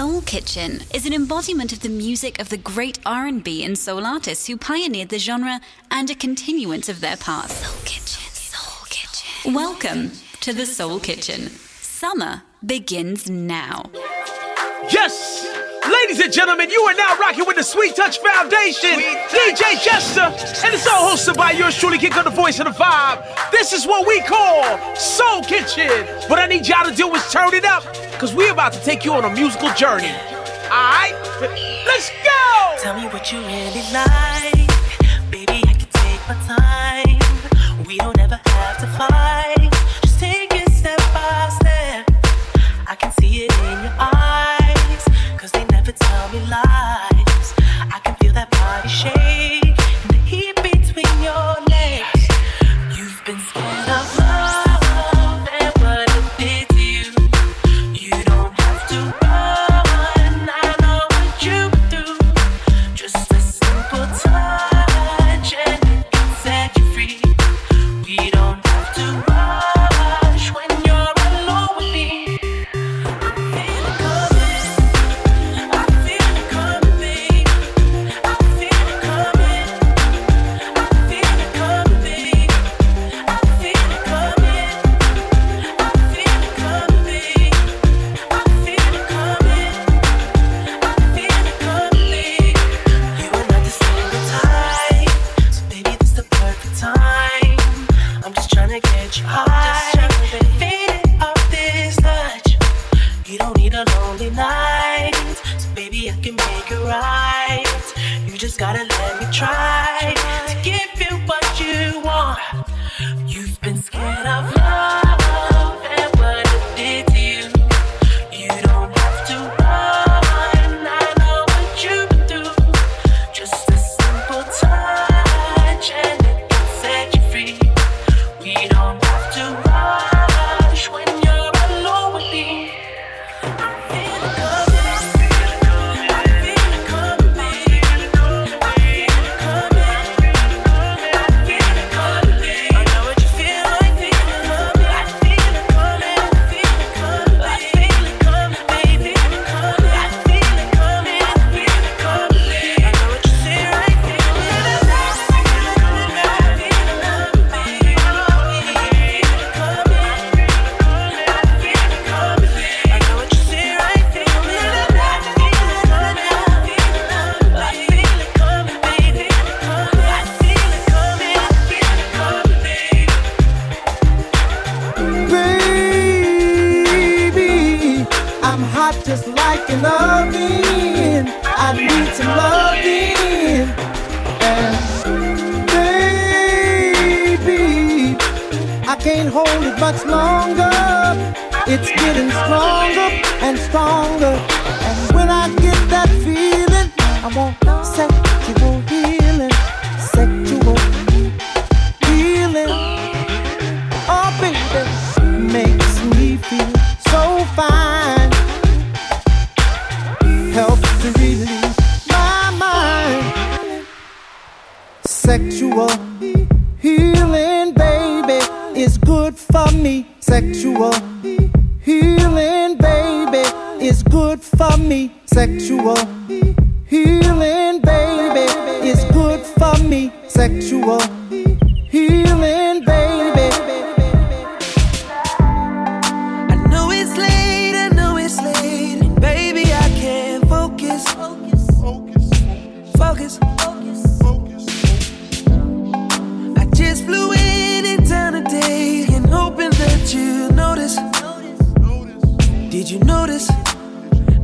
Soul Kitchen is an embodiment of the music of the great R&B and soul artists who pioneered the genre and a continuance of their path. Soul Kitchen, Soul Kitchen. Welcome to the Soul Kitchen. Summer begins now. Yes! Ladies and gentlemen, you are now rocking with the Sweet Touch Foundation, Sweet Touch. DJ Jester, and it's all hosted by yours truly, Kiko the Voice of the Vibe. This is what we call Soul Kitchen. What I need y'all to do is turn it up, because we're about to take you on a musical journey. All right? Let's go! Tell me what you really like. Baby, I can take my time. We don't ever have to fight.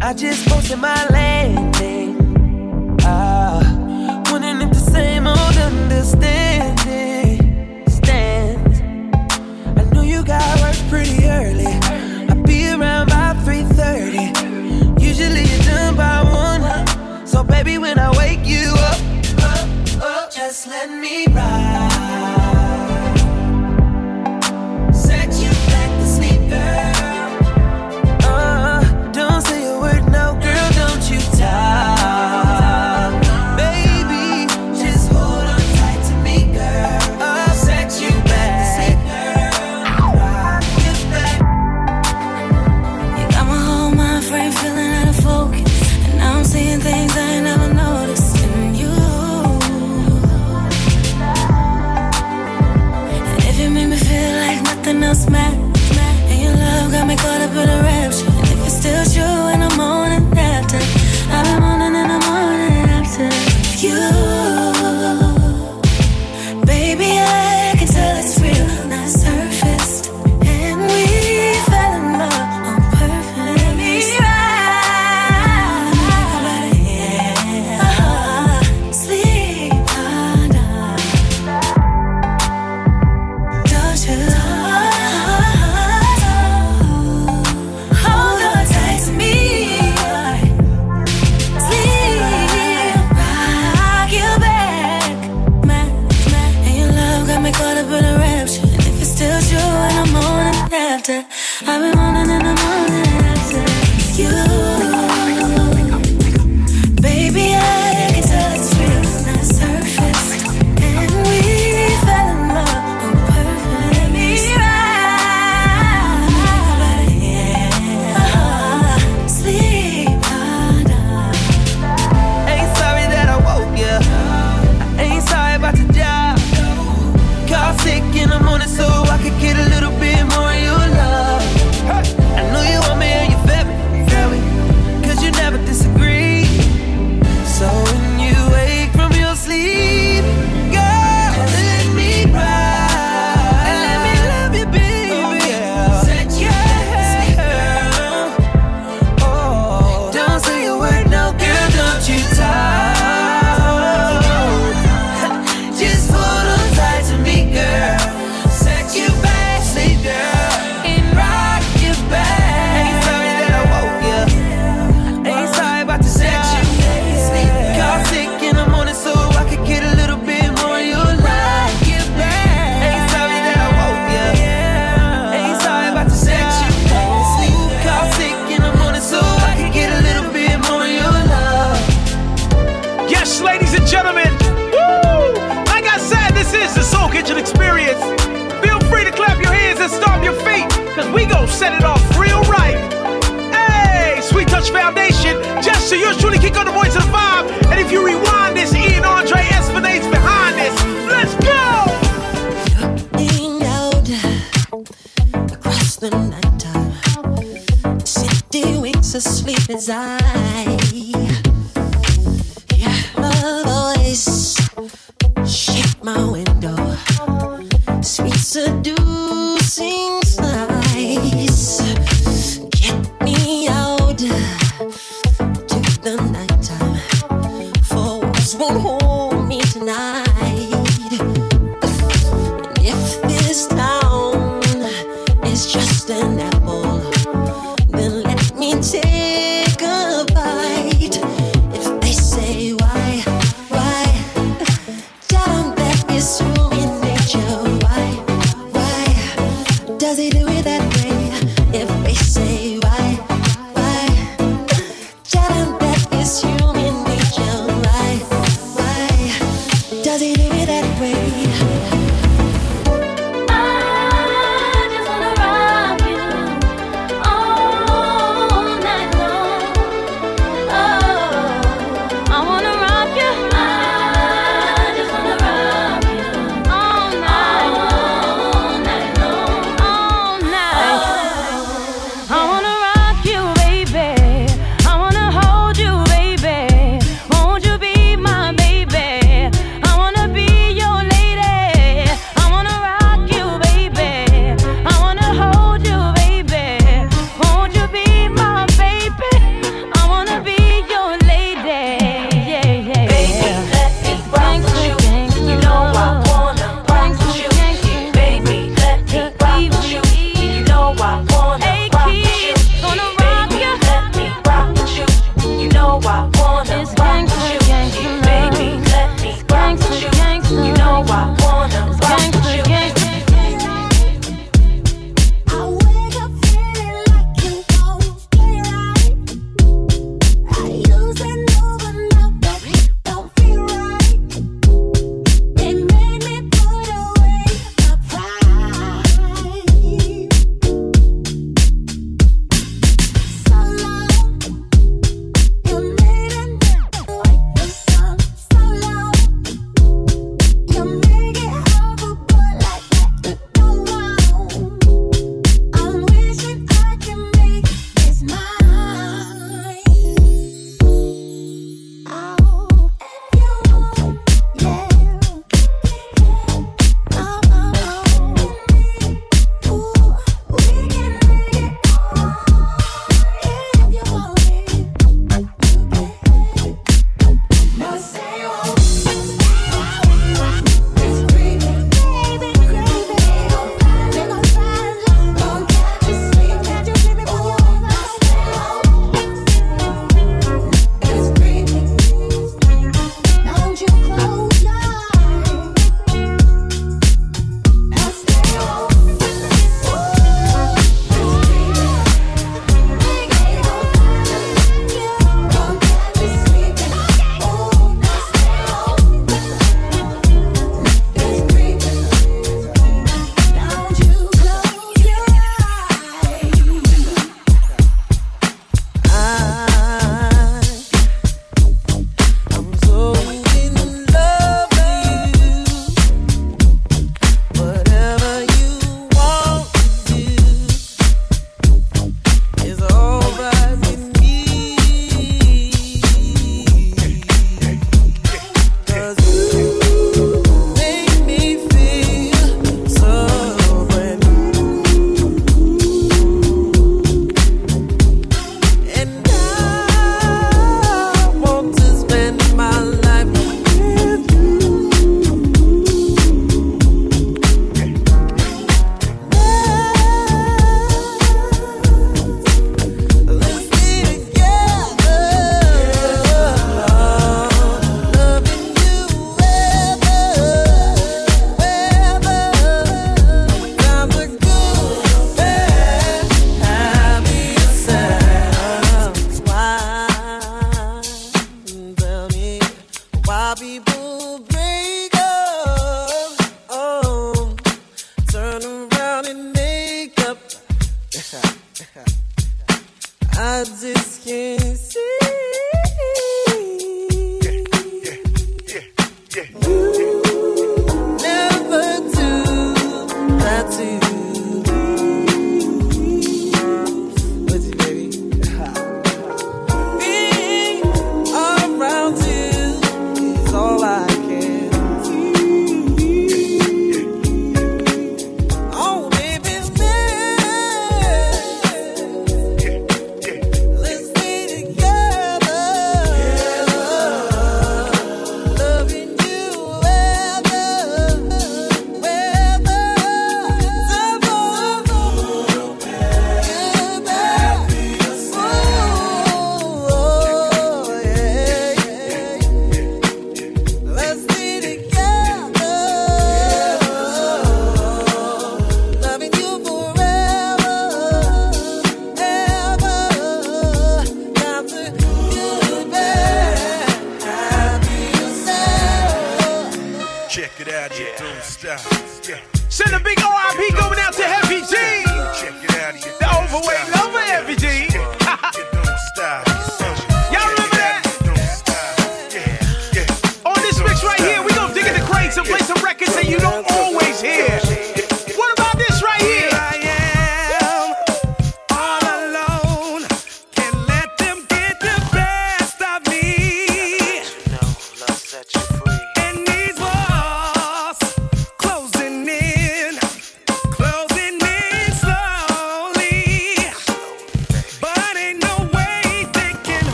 I just posted my landing. Ah, wondering if the same old understanding stands. I know you got work pretty early. I'll be around by 3:30. Usually you're done by one. So baby, when I wake you up, up, up just let me ride.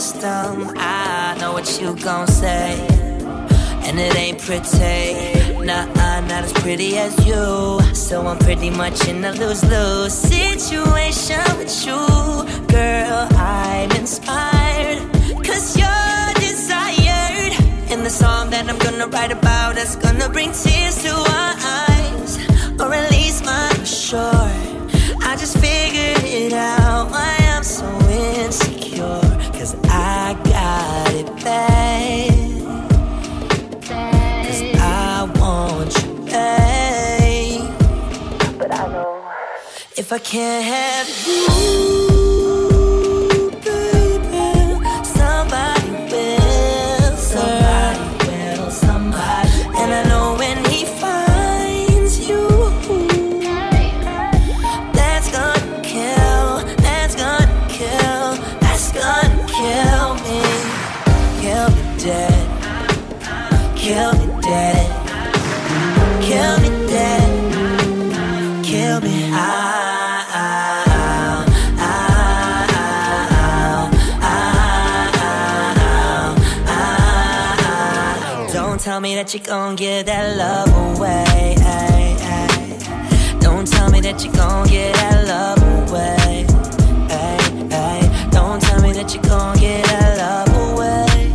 System? I know what you gon' say, and it ain't pretty. Nah, not as pretty as you. So I'm pretty much in a lose lose situation with you. Girl, I'm inspired, cause you're desired. In the song that I'm gonna write about, that's gonna bring tears to our eyes or at least if I can't have you. That you gon' give that love away. Ay, ay. Don't tell me that you gon' give that love away. Ay. Don't tell me that you gon' give that love away.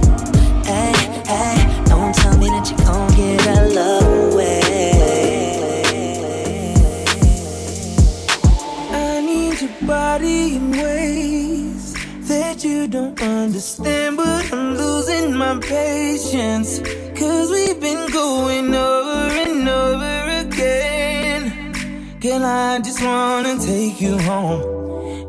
Ay, ay. Don't tell me that you gon' give that love away. I need your body in ways that you don't understand, but I'm losing my patience. Going over and over again. Girl, I just wanna take you home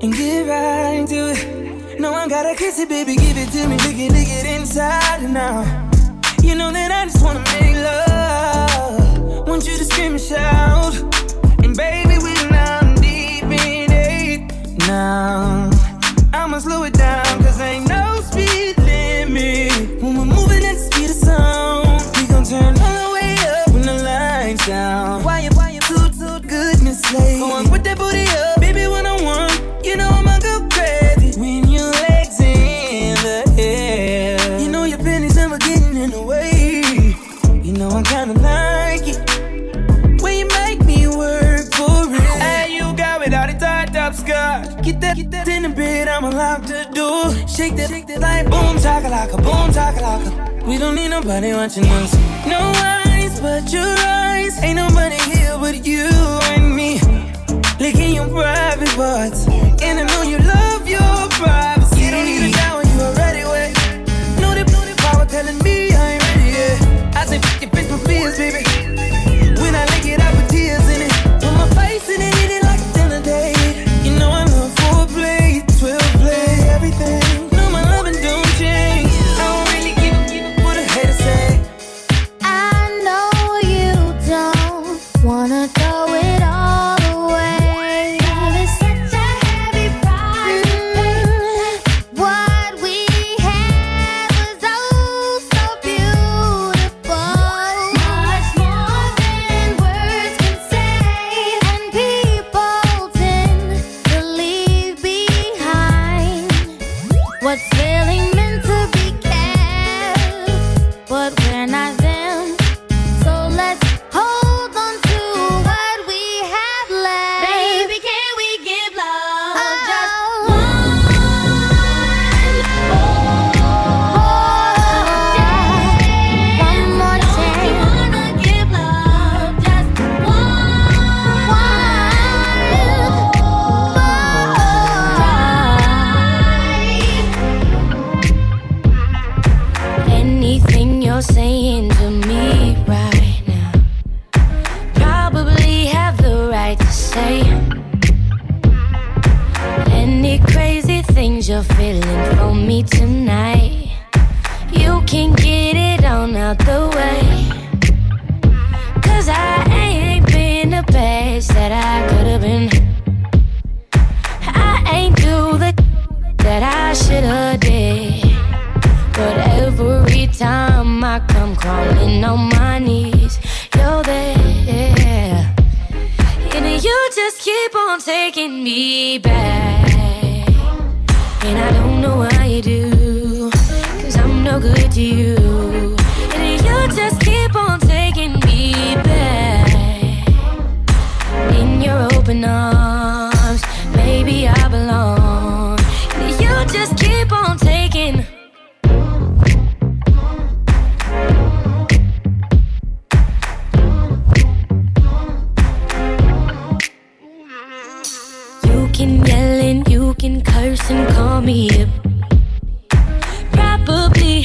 and get right into it. No, I gotta kiss it, baby, give it to me, lick it, lick it inside out. You know that I just wanna make love. Want you to scream and shout. And baby, we're now deep in it. Now, I'ma slow it down, chakalaka, boom, chakalaka. We don't need nobody watching us. No eyes but your eyes. Ain't nobody here but you and me. Licking your private parts. And I know you love your privacy. You don't need a down when you already wet. Know the, know the power telling me I ain't ready yet. I say, fuck your face for fears, baby. Keep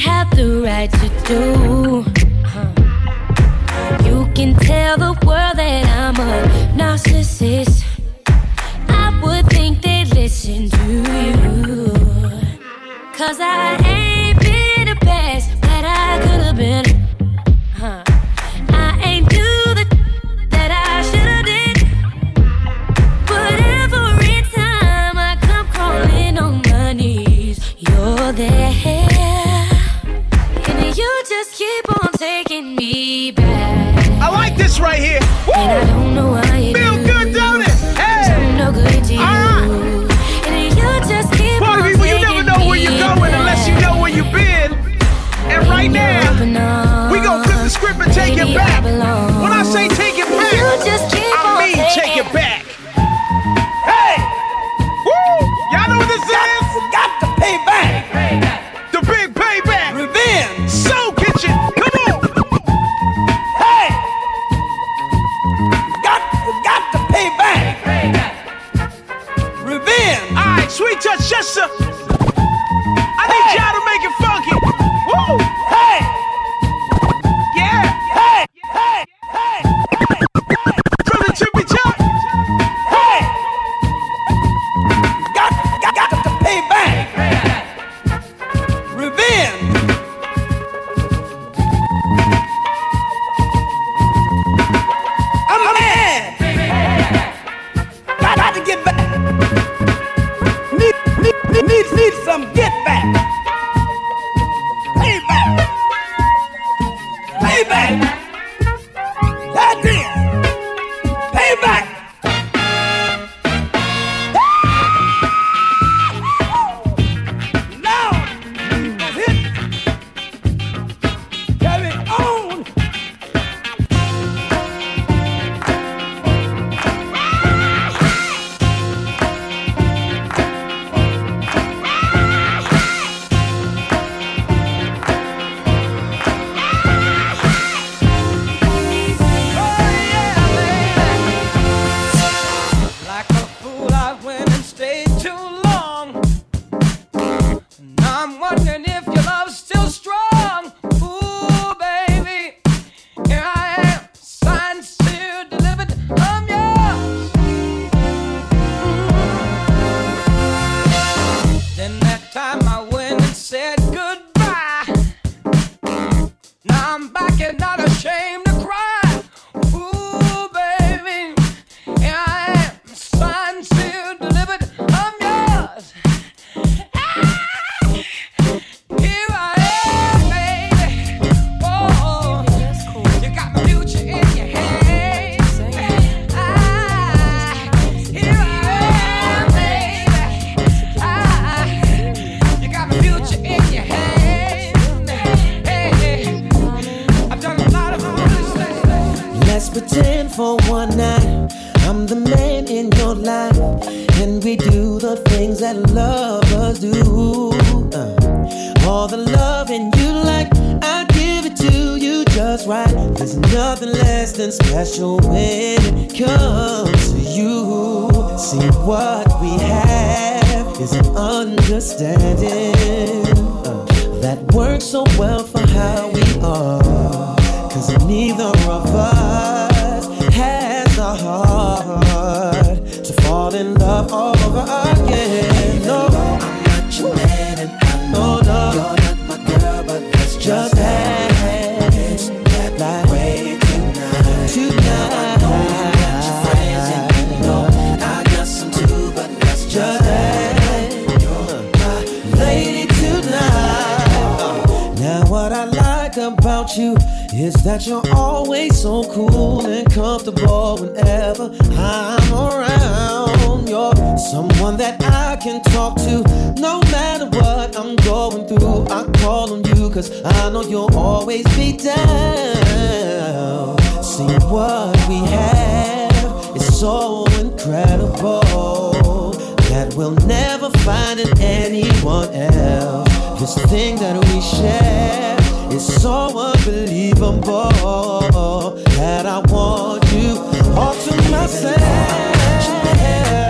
have the right to do. You can tell the world that I'm a narcissist. I would think they'd listen to you. Cause I you is that you're always so cool and comfortable whenever I'm around. You're someone that I can talk to no matter what I'm going through. I call on you because I know you'll always be down. See what we have is so incredible that we'll never find in anyone else. This thing that we share is so unbelievable that I want you all to myself.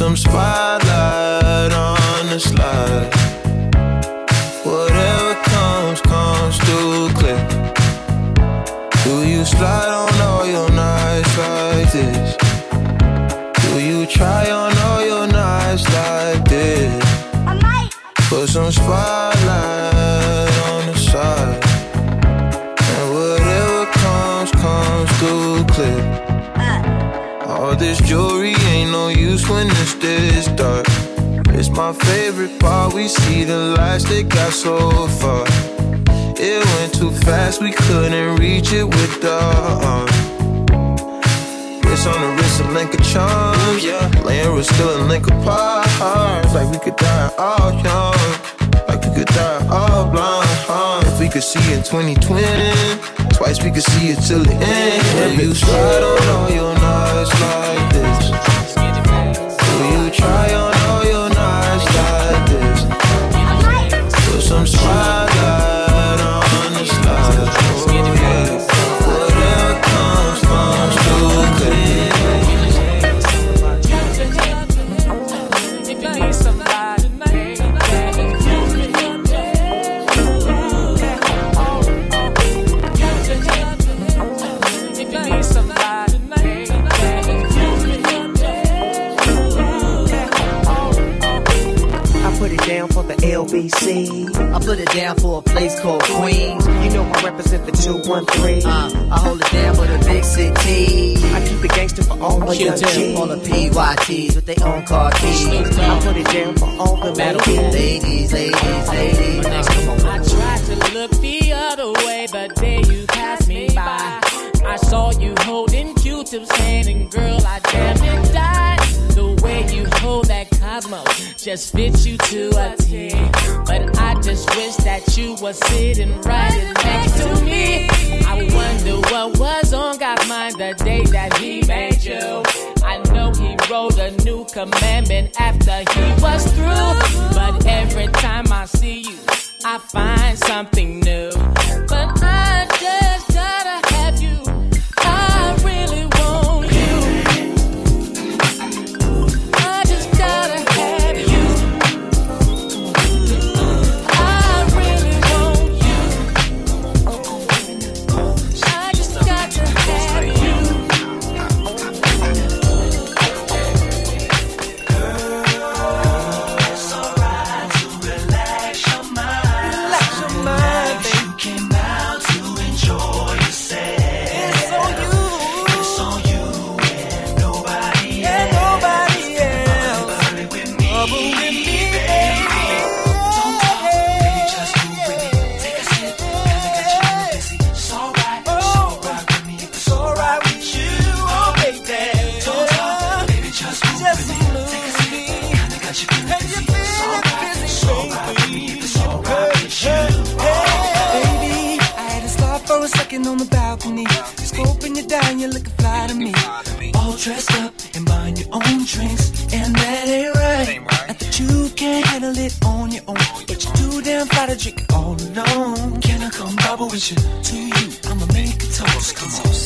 Some spotlight on the slide. Whatever comes, comes through clear. Do you slide on all your nights like this? Do you try on all your nights like this? I might. Put some spotlight when it's this dark. It's my favorite part. We see the lights that got so far. It went too fast, we couldn't reach it with the arm. Wrist on the wrist, a link of charms. Oh, yeah, laying was still a link of apart. Like we could die all young. Like we could die all blind. huh? If we could see in 2020, twice we could see it till the end. Will you slide on all your nights like this? Dressed up and buying your own drinks, and that ain't right. Not that you can't handle it on your own, but you're too damn fly to drink all alone. Can I come bubble with you? To you, I'ma make a toast. Come on,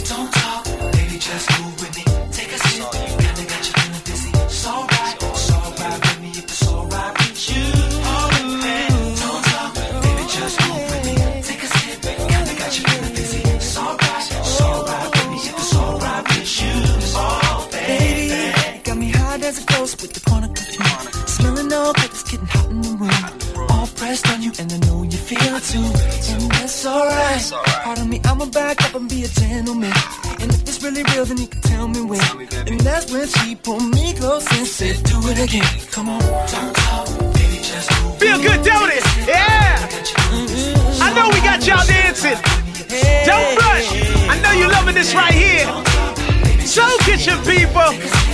this right here. Soul Kitchen people.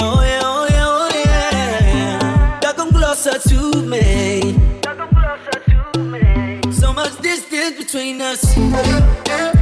oh yeah, yeah, closer to me. So much distance between us.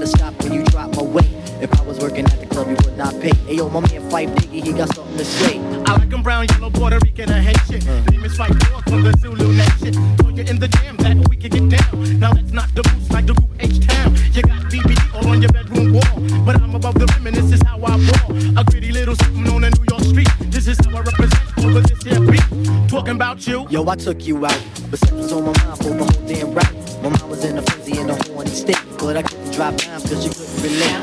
gotta stop when you drop my weight. If I was working at the club, you would not pay. Hey, yo, my man Fife Diggy, he got something to say. I like him brown, yellow, Puerto Rican, and Haitian. Uh. Demons fight war from the Zulu nation. So you're in the jam that we can get down. Now that's not the boots like the group H-Town. You got BB all on your bedroom wall. But I'm above the rim and this is how I roll. A gritty little something on a New York street. This is how I represent over this here beat. Talking about you. Yo, I took you out drop dimes cause you couldn't relate.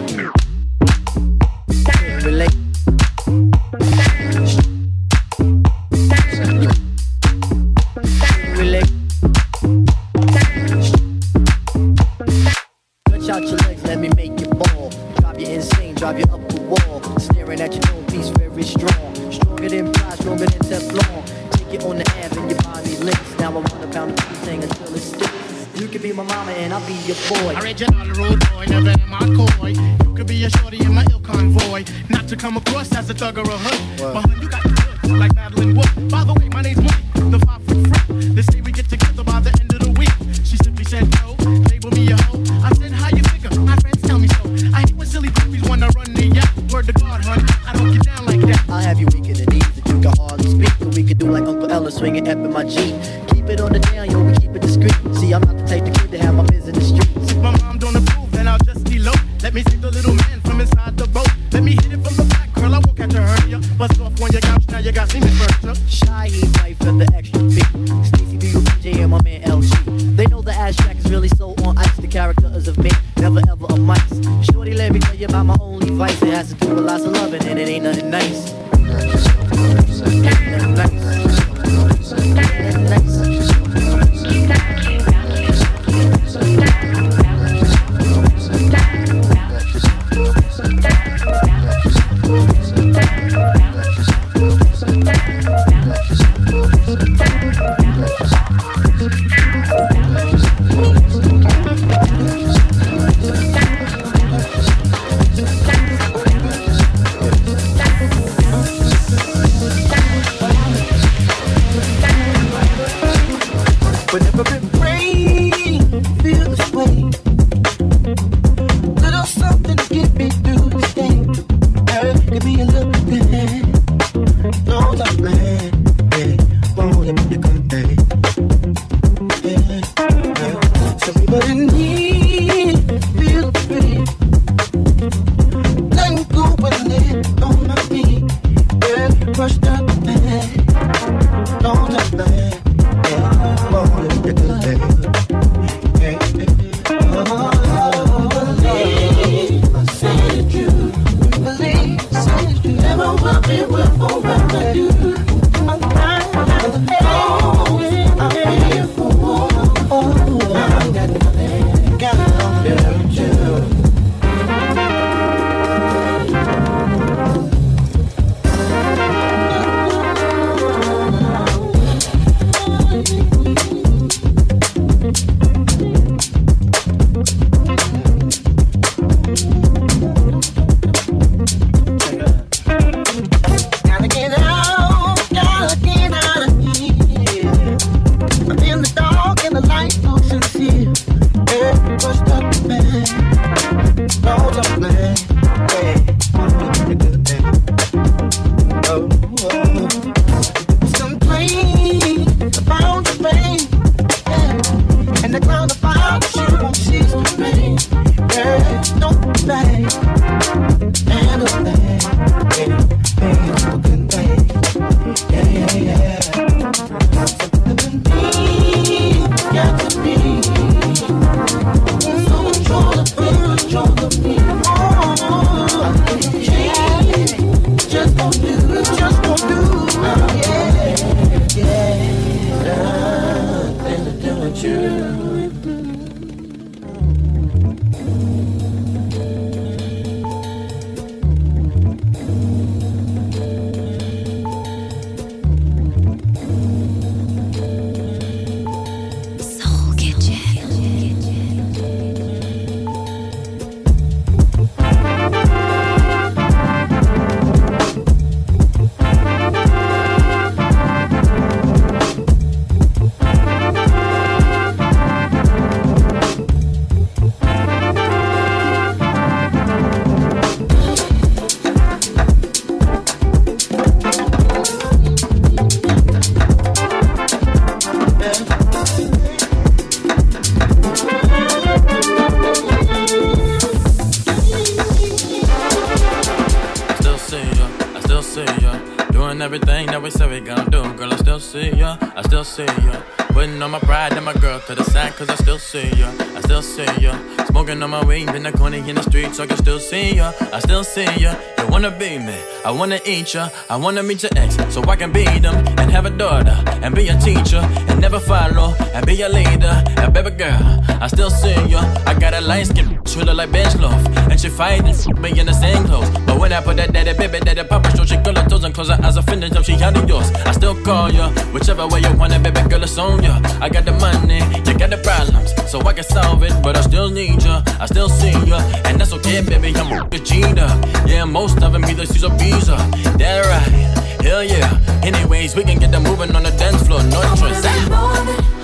see ya, I still see ya. You wanna be me, I wanna eat ya. I wanna meet your ex so I can beat them and have a daughter and be a teacher and never follow and be a leader. And baby girl, I still see ya. I got a light skin thriller like bench love. And she fighting me in the same clothes. But when I put that daddy baby, daddy papa show, she curl her toes and close her eyes, her fingers up, she yours. I still call ya, whichever way you want it, baby girl, it's on ya. I got the money, you got the problems, so I can solve it, but I still need ya. I still see ya, and that's okay, baby, I'm a Gina. Yeah, most of them either she's a visa. That right, hell yeah. Anyways, we can get them moving on the dance floor, no choice.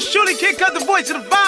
Shooting can Cut, the voice of the vibe.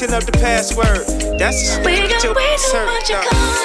mention of the password. That's we gon' wait.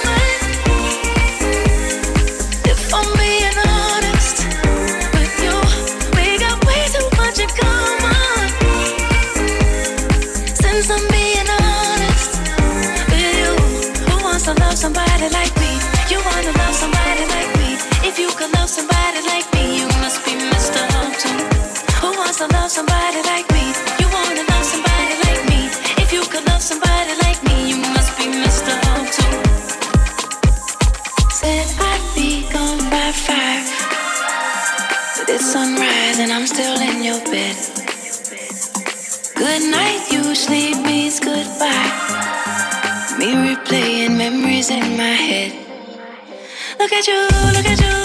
night you sleep means goodbye. Me replaying memories in my head. Look at you, look at you.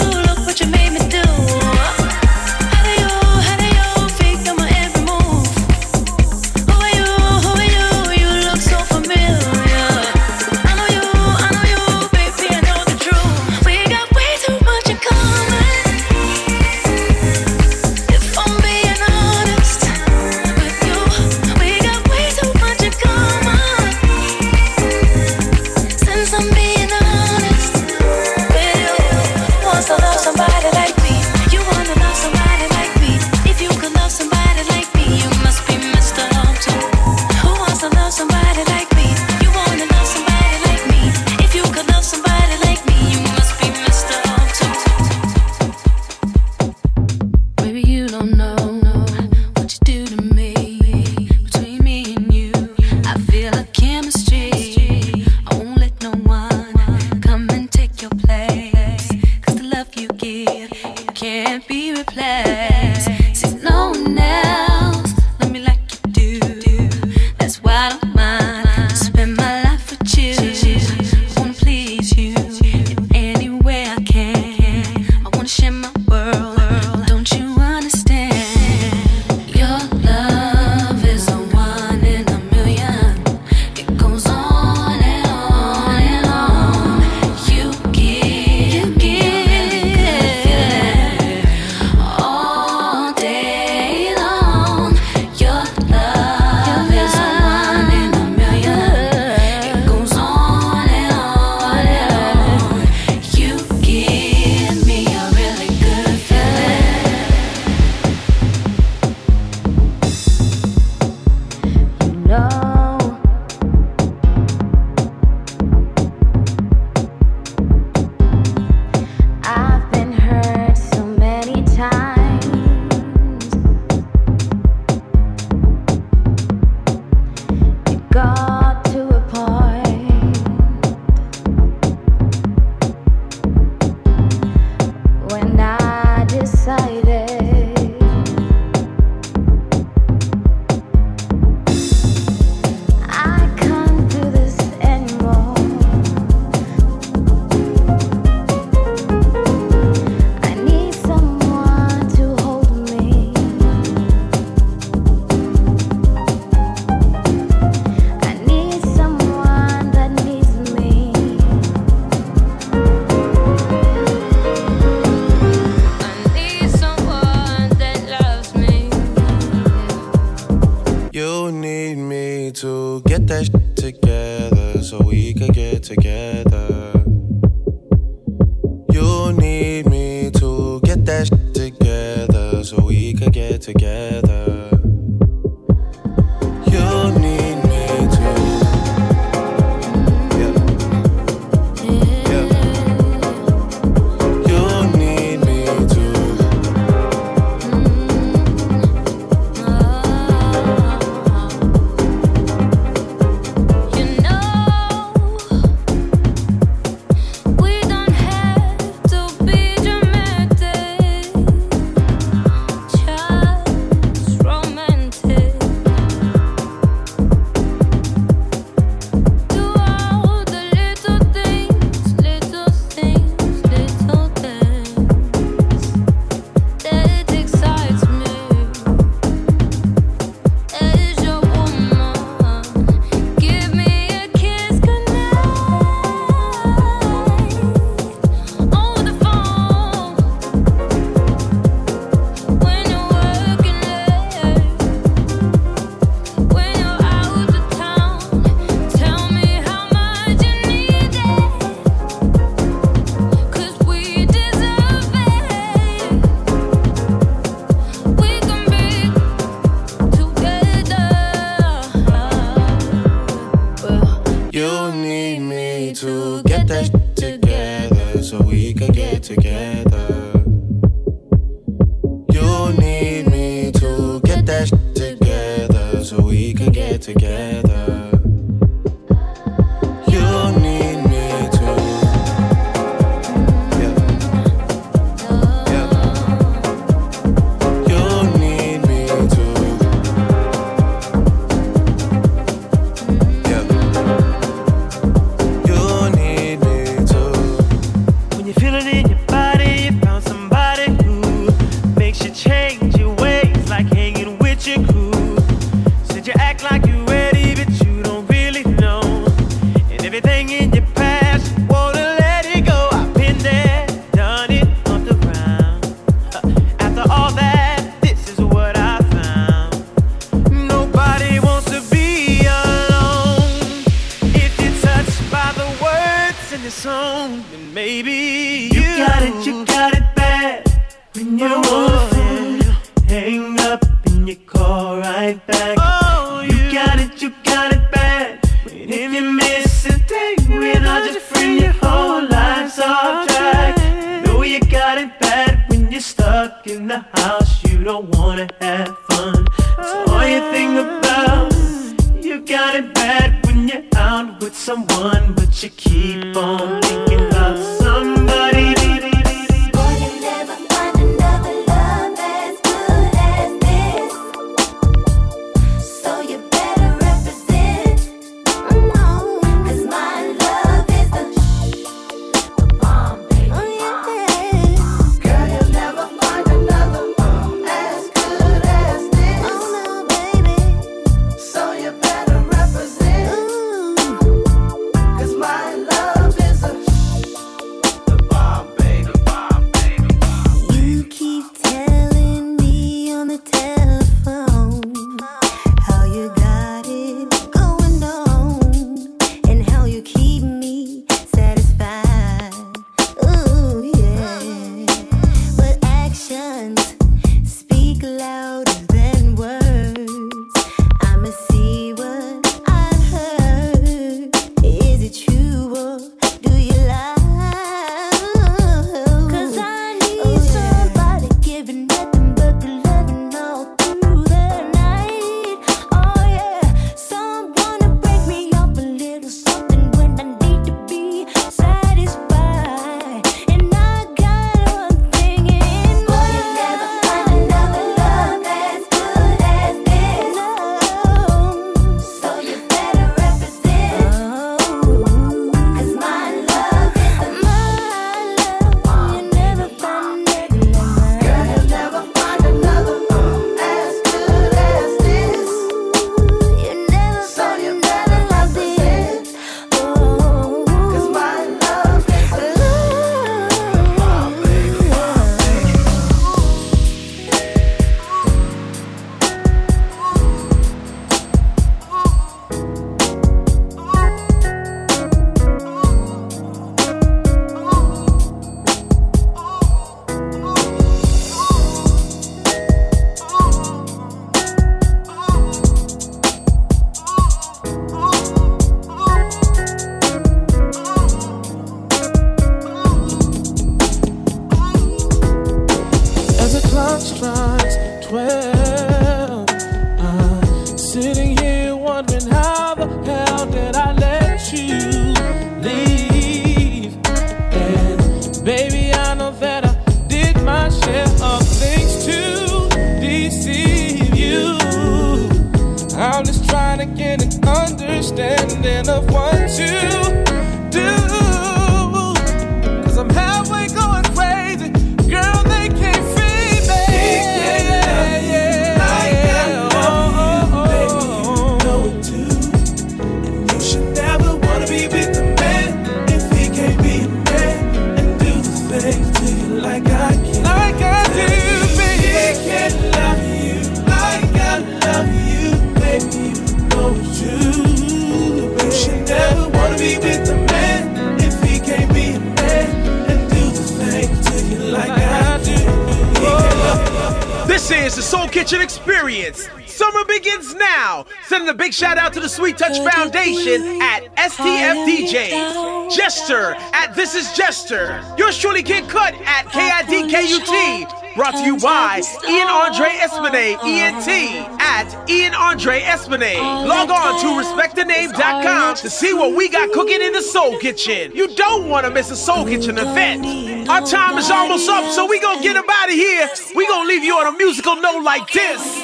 This Is Jester. Yours truly Kid Cut at KIDKUT. Brought to you by Ian Andre Espinay, ENT at Ian Andre Espinay. Log on to respectthename.com to see what we got cooking in the Soul Kitchen. You don't want to miss a Soul Kitchen event. Our time is almost up, so we gonna get up out of here. We gonna leave you on a musical note like this.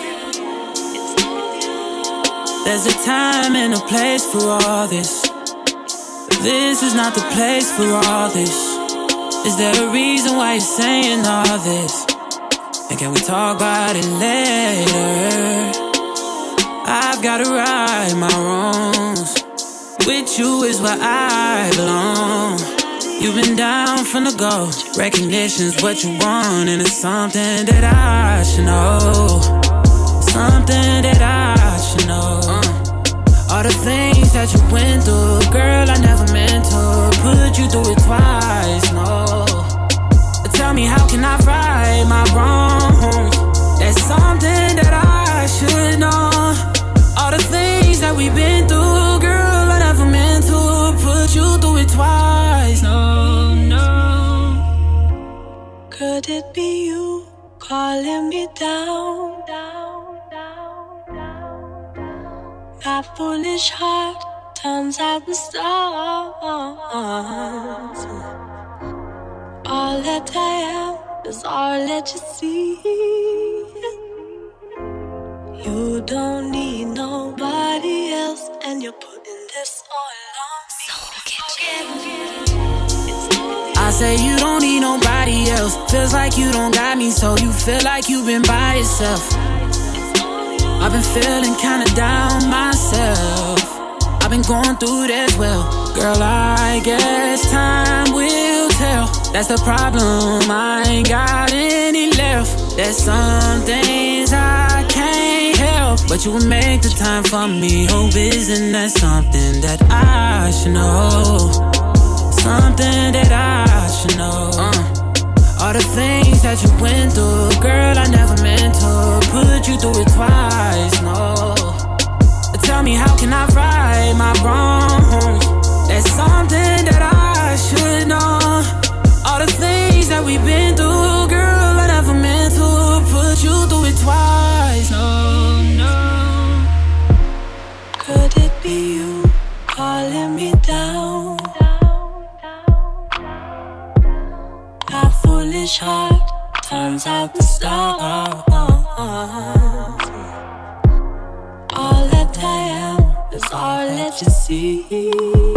There's a time and a place for all this. This is not the place for all this. Is there a reason why you're saying all this? And can we talk about it later? I've gotta right my wrongs. With you is where I belong. You've been down from the go. Recognition's what you want, and it's something that I should know. Something that I should know. The things that you went through, girl, I never meant to put you through it twice. No. Tell me, how can I right my wrongs? That's something that I should know. All the things that we've been through, girl, I never meant to put you through it twice. No, no. Could it be you calling me down? My foolish heart turns out the stars. All that I am is all that you see. You don't need nobody else, and you're putting this all on me. So I say you don't need nobody else. Feels like you don't got me, so you feel like you've been by yourself. I've been feeling kinda down myself. I've been going through this well. Girl, I guess time will tell. That's the problem, I ain't got any left. There's some things I can't help. But you will make the time for me. Hope isn't that something that I should know? Something that I should know. Uh. All the things that you went through, girl, I never meant to put you through it twice. No. Tell me, how can I right my wrongs? That's something that I should know. All the things that we've been through, girl, I never meant to put you through it twice. No, no. Could it be you calling me down? Foolish heart turns out the stars. All that I am is all that you see.